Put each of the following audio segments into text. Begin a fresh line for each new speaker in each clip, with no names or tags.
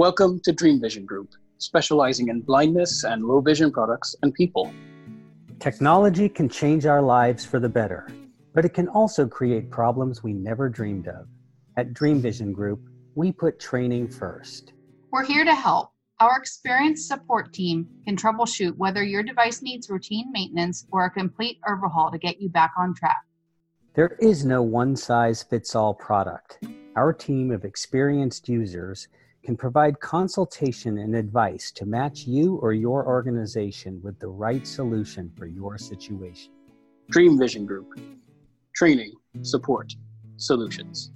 Welcome to Dream Vision Group, specializing in blindness and low vision products and people.
Technology can change our lives for the better, but it can also create problems we never dreamed of. At Dream Vision Group, we put training first.
We're here to help. Our experienced support team can troubleshoot whether your device needs routine maintenance or a complete overhaul to get you back on track.
There is no one size fits all product. Our team of experienced users can provide consultation and advice to match you or your organization with the right solution for your situation.
Dream Vision Group. Training, support, solutions.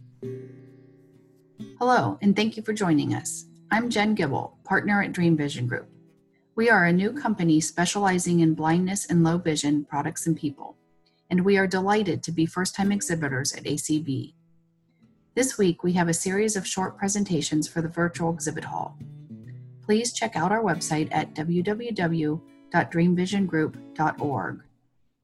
Hello, and thank you for joining us. I'm Jen Gibble, partner at Dream Vision Group. We are a new company specializing in blindness and low vision products and people, and we are delighted to be first time exhibitors at ACB. This week, we have a series of short presentations for the virtual exhibit hall. Please check out our website at www.dreamvisiongroup.org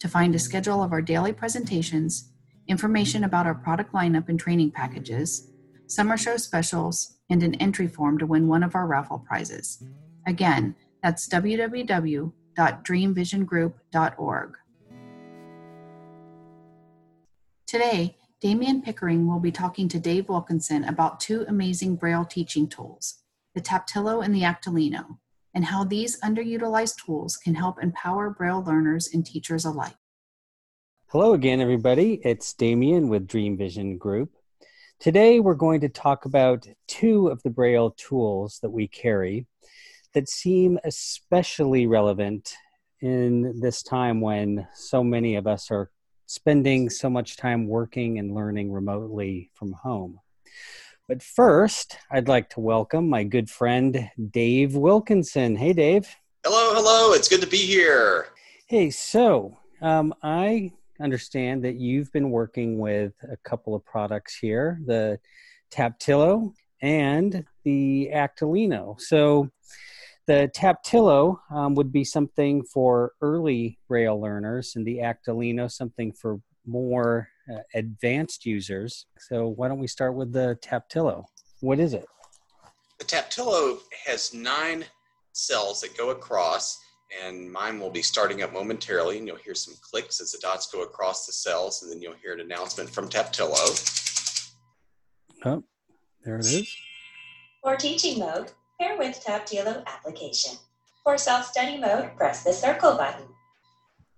to find a schedule of our daily presentations, information about our product lineup and training packages, summer show specials, and an entry form to win one of our raffle prizes. Again, that's www.dreamvisiongroup.org. Today, Damian Pickering will be talking to Dave Wilkinson about two amazing Braille teaching tools, the Taptilo and the Actilino, and how these underutilized tools can help empower Braille learners and teachers alike.
Hello again, everybody. It's Damian with Dream Vision Group. Today, we're going to talk about two of the Braille tools that we carry that seem especially relevant in this time when so many of us are spending so much time working and learning remotely from home. But first, I'd like to welcome my good friend Dave Wilkinson. Hey, Dave.
Hello, hello. It's good to be here.
Hey, so um, I understand that you've been working with a couple of products here the Taptilo and the Actilino. So, the Taptilo um, would be something for early Braille learners, and the Actilino something for more uh, advanced users. So why don't we start with the Taptilo? What is it?
The Taptilo has nine cells that go across, and mine will be starting up momentarily, and you'll hear some clicks as the dots go across the cells, and then you'll hear an announcement from Taptilo.
Oh, there it is.
For teaching mode, pair with Taptilo application. For self-study mode, press the circle button.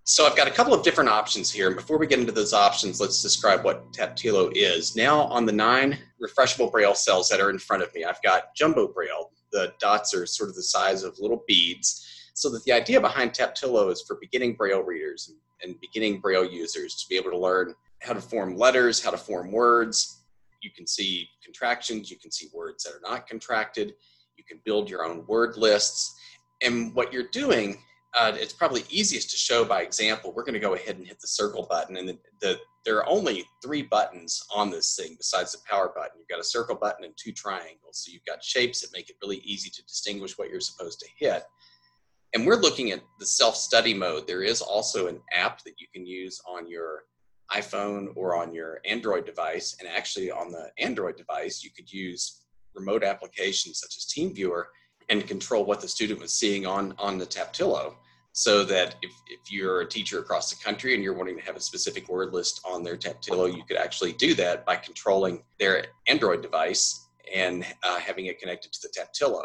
So I've got a couple of different options here. And before we get into those options, let's describe what Taptilo is. Now on the nine refreshable Braille cells that are in front of me, I've got jumbo Braille. The dots are sort of the size of little beads. So that the idea behind Taptilo is for beginning Braille readers and beginning Braille users to be able to learn how to form letters, how to form words. You can see contractions, you can see words that are not contracted you can build your own word lists. And what you're doing, uh, it's probably easiest to show by example. We're going to go ahead and hit the circle button. And the, the, there are only three buttons on this thing besides the power button. You've got a circle button and two triangles. So you've got shapes that make it really easy to distinguish what you're supposed to hit. And we're looking at the self-study mode. There is also an app that you can use on your iPhone or on your Android device. And actually on the Android device, you could use remote applications such as TeamViewer and control what the student was seeing on, on the Taptilo. So that if, if you're a teacher across the country and you're wanting to have a specific word list on their Taptilo, you could actually do that by controlling their Android device and uh, having it connected to the Taptilo.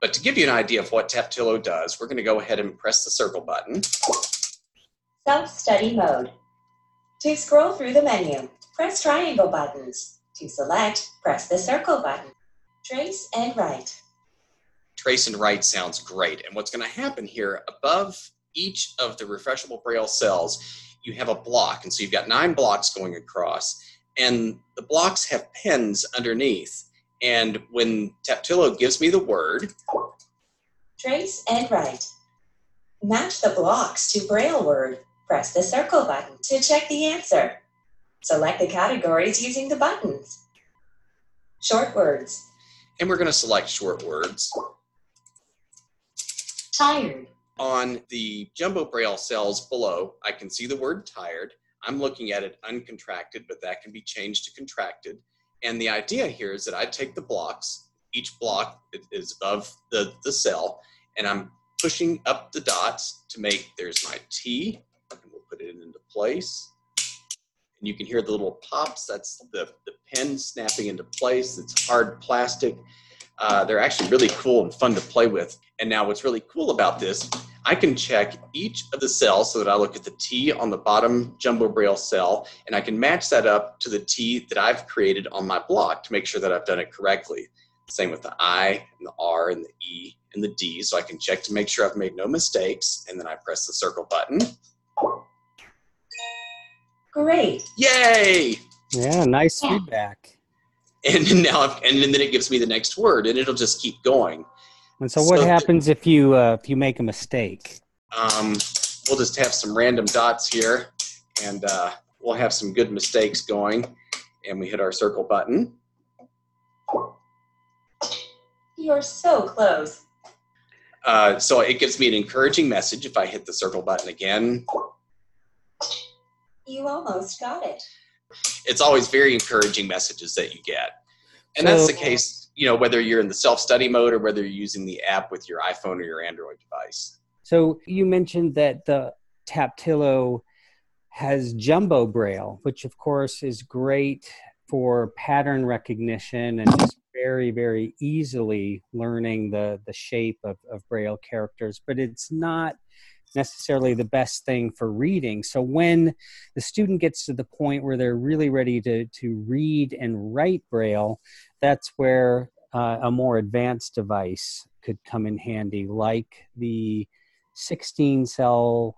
But to give you an idea of what Taptilo does, we're going to go ahead and press the circle button.
Self-study mode. To scroll through the menu, press triangle buttons. To select, press the circle button. Trace and write.
Trace and write sounds great. And what's going to happen here, above each of the refreshable braille cells, you have a block. And so you've got nine blocks going across. And the blocks have pens underneath. And when Taptilo gives me the word,
trace and write. Match the blocks to Braille word. Press the circle button to check the answer. Select the categories using the buttons. Short words,
and we're going to select short words.
Tired.
On the jumbo braille cells below, I can see the word tired. I'm looking at it uncontracted, but that can be changed to contracted. And the idea here is that I take the blocks, each block is above the, the cell, and I'm pushing up the dots to make, there's my T, and we'll put it into place. And you can hear the little pops, that's the, the pen snapping into place. It's hard plastic. Uh, they're actually really cool and fun to play with. And now what's really cool about this, I can check each of the cells so that I look at the T on the bottom jumbo braille cell, and I can match that up to the T that I've created on my block to make sure that I've done it correctly. Same with the I and the R and the E and the D, so I can check to make sure I've made no mistakes, and then I press the circle button.
Great.
Yay!
Yeah, nice
Yeah.
feedback.
And now, I've, and then it gives me the next word, and it'll just keep going.
And so, what
So-
happens if you uh, if you make a mistake?
Um, we'll just have some random dots here, and uh, we'll have some good mistakes going. And we hit our circle button.
You're so close.
Uh, so it gives me an encouraging message if I hit the circle button again.
You almost got it.
It's always very encouraging messages that you get. And that's the case, you know, whether you're in the self study mode or whether you're using the app with your iPhone or your Android device.
So you mentioned that the Taptilo has jumbo braille, which of course is great for pattern recognition and just very, very easily learning the, the shape of, of braille characters, but it's not necessarily the best thing for reading. So when the student gets to the point where they're really ready to, to read and write braille, that's where uh, a more advanced device could come in handy, like the 16 cell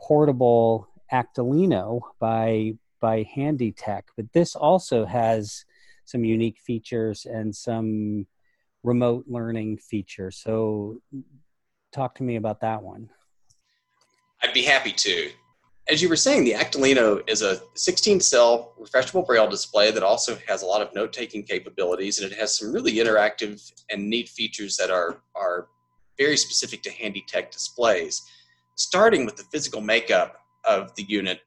portable Actilino by by Handy Tech. But this also has some unique features and some remote learning features. So talk to me about that one.
I'd be happy to. As you were saying, the Actilino is a 16 cell refreshable braille display that also has a lot of note taking capabilities and it has some really interactive and neat features that are, are very specific to handy tech displays. Starting with the physical makeup of the unit,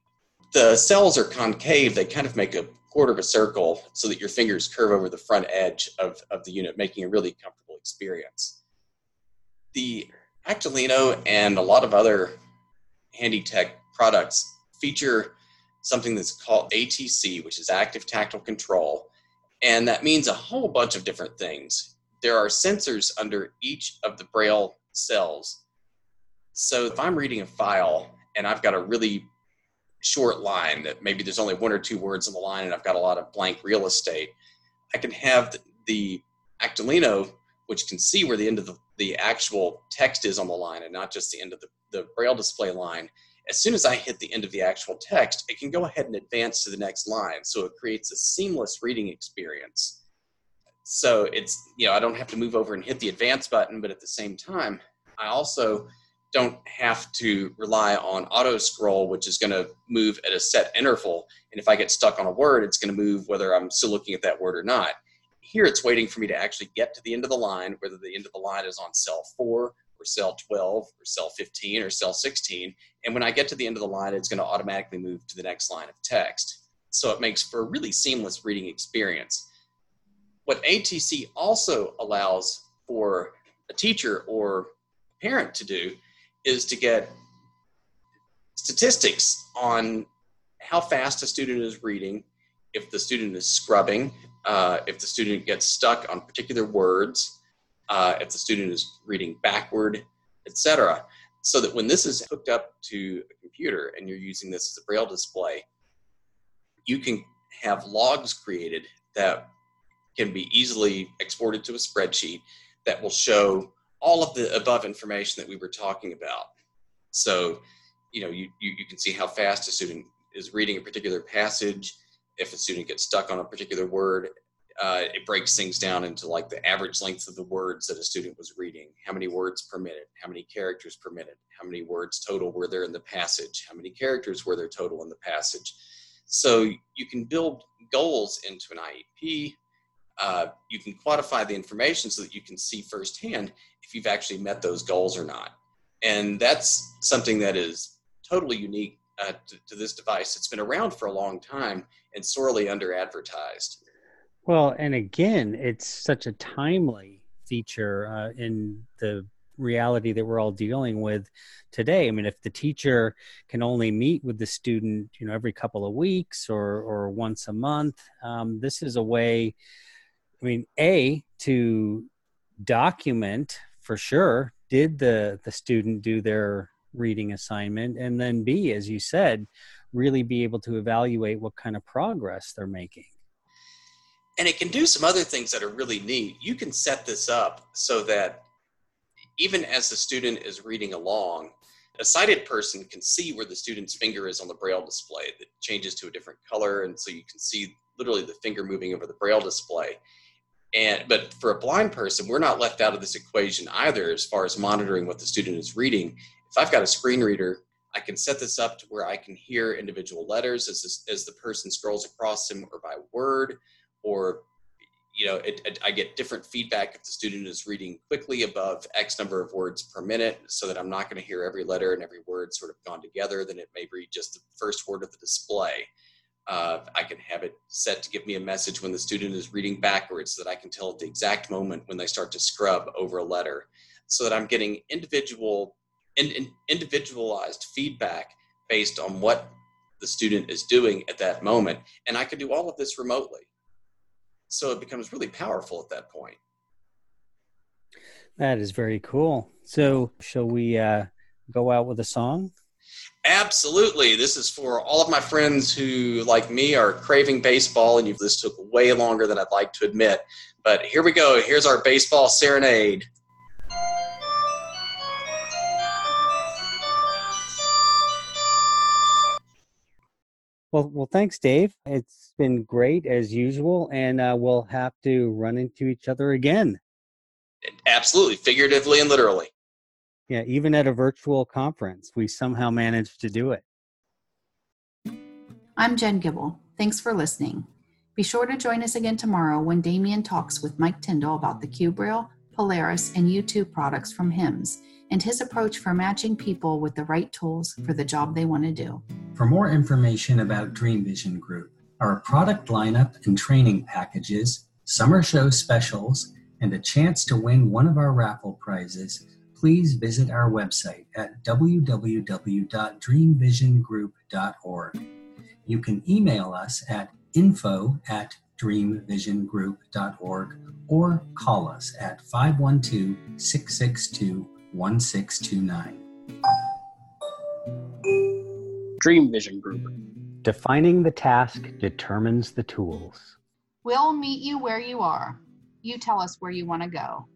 the cells are concave, they kind of make a quarter of a circle so that your fingers curve over the front edge of, of the unit, making a really comfortable experience. The Actilino and a lot of other handy tech products feature something that's called ATC, which is active tactile control. And that means a whole bunch of different things. There are sensors under each of the braille cells. So if I'm reading a file and I've got a really short line that maybe there's only one or two words on the line and I've got a lot of blank real estate, I can have the, the Actilino, which can see where the end of the, the actual text is on the line and not just the end of the, the braille display line. As soon as I hit the end of the actual text, it can go ahead and advance to the next line. So it creates a seamless reading experience. So it's, you know, I don't have to move over and hit the advance button, but at the same time, I also don't have to rely on auto scroll, which is going to move at a set interval. And if I get stuck on a word, it's going to move whether I'm still looking at that word or not. Here, it's waiting for me to actually get to the end of the line, whether the end of the line is on cell four or cell 12 or cell 15 or cell 16. And when I get to the end of the line, it's going to automatically move to the next line of text. So it makes for a really seamless reading experience. What ATC also allows for a teacher or parent to do is to get statistics on how fast a student is reading, if the student is scrubbing, uh, if the student gets stuck on particular words, uh, if the student is reading backward, etc. So that when this is hooked up to a computer and you're using this as a braille display, you can have logs created that can be easily exported to a spreadsheet that will show all of the above information that we were talking about. So, you know, you, you, you can see how fast a student is reading a particular passage. If a student gets stuck on a particular word, uh, it breaks things down into like the average length of the words that a student was reading, how many words per minute, how many characters per minute, how many words total were there in the passage, how many characters were there total in the passage. So you can build goals into an IEP. Uh, you can quantify the information so that you can see firsthand if you've actually met those goals or not. And that's something that is totally unique uh, to, to this device. It's been around for a long time and sorely under advertised.
Well, and again, it's such a timely feature uh, in the reality that we're all dealing with today. I mean, if the teacher can only meet with the student, you know, every couple of weeks or or once a month, um, this is a way. I mean, a to document for sure. Did the the student do their reading assignment, and then b, as you said, really be able to evaluate what kind of progress they're making.
And it can do some other things that are really neat. You can set this up so that even as the student is reading along, a sighted person can see where the student's finger is on the braille display that changes to a different color and so you can see literally the finger moving over the braille display and but for a blind person we're not left out of this equation either as far as monitoring what the student is reading if i've got a screen reader i can set this up to where i can hear individual letters as, this, as the person scrolls across them or by word or you know, it, it, I get different feedback if the student is reading quickly above X number of words per minute, so that I'm not going to hear every letter and every word sort of gone together. Then it may read just the first word of the display. Uh, I can have it set to give me a message when the student is reading backwards, so that I can tell at the exact moment when they start to scrub over a letter, so that I'm getting individual, in, in, individualized feedback based on what the student is doing at that moment, and I can do all of this remotely. So it becomes really powerful at that point.
That is very cool. So shall we uh, go out with a song?
Absolutely. This is for all of my friends who like me are craving baseball and this took way longer than i'd like to admit. But here we go. Here's our baseball serenade
Well, well, thanks, Dave. It's been great as usual, and uh, we'll have to run into each other again.
Absolutely, figuratively and literally.
Yeah, even at a virtual conference, we somehow managed to do it.
I'm Jen Gibble. Thanks for listening. Be sure to join us again tomorrow when Damian talks with Mike Tyndall about the QBraille, Polaris, and U2 products from HIMS and his approach for matching people with the right tools for the job they want to do.
For more information about Dream Vision Group, our product lineup and training packages, summer show specials, and a chance to win one of our raffle prizes, please visit our website at www.dreamvisiongroup.org. You can email us at info at dreamvisiongroup.org or call us at 512 662 1629.
Dream Vision Group.
Defining the task determines the tools.
We'll meet you where you are. You tell us where you want to go.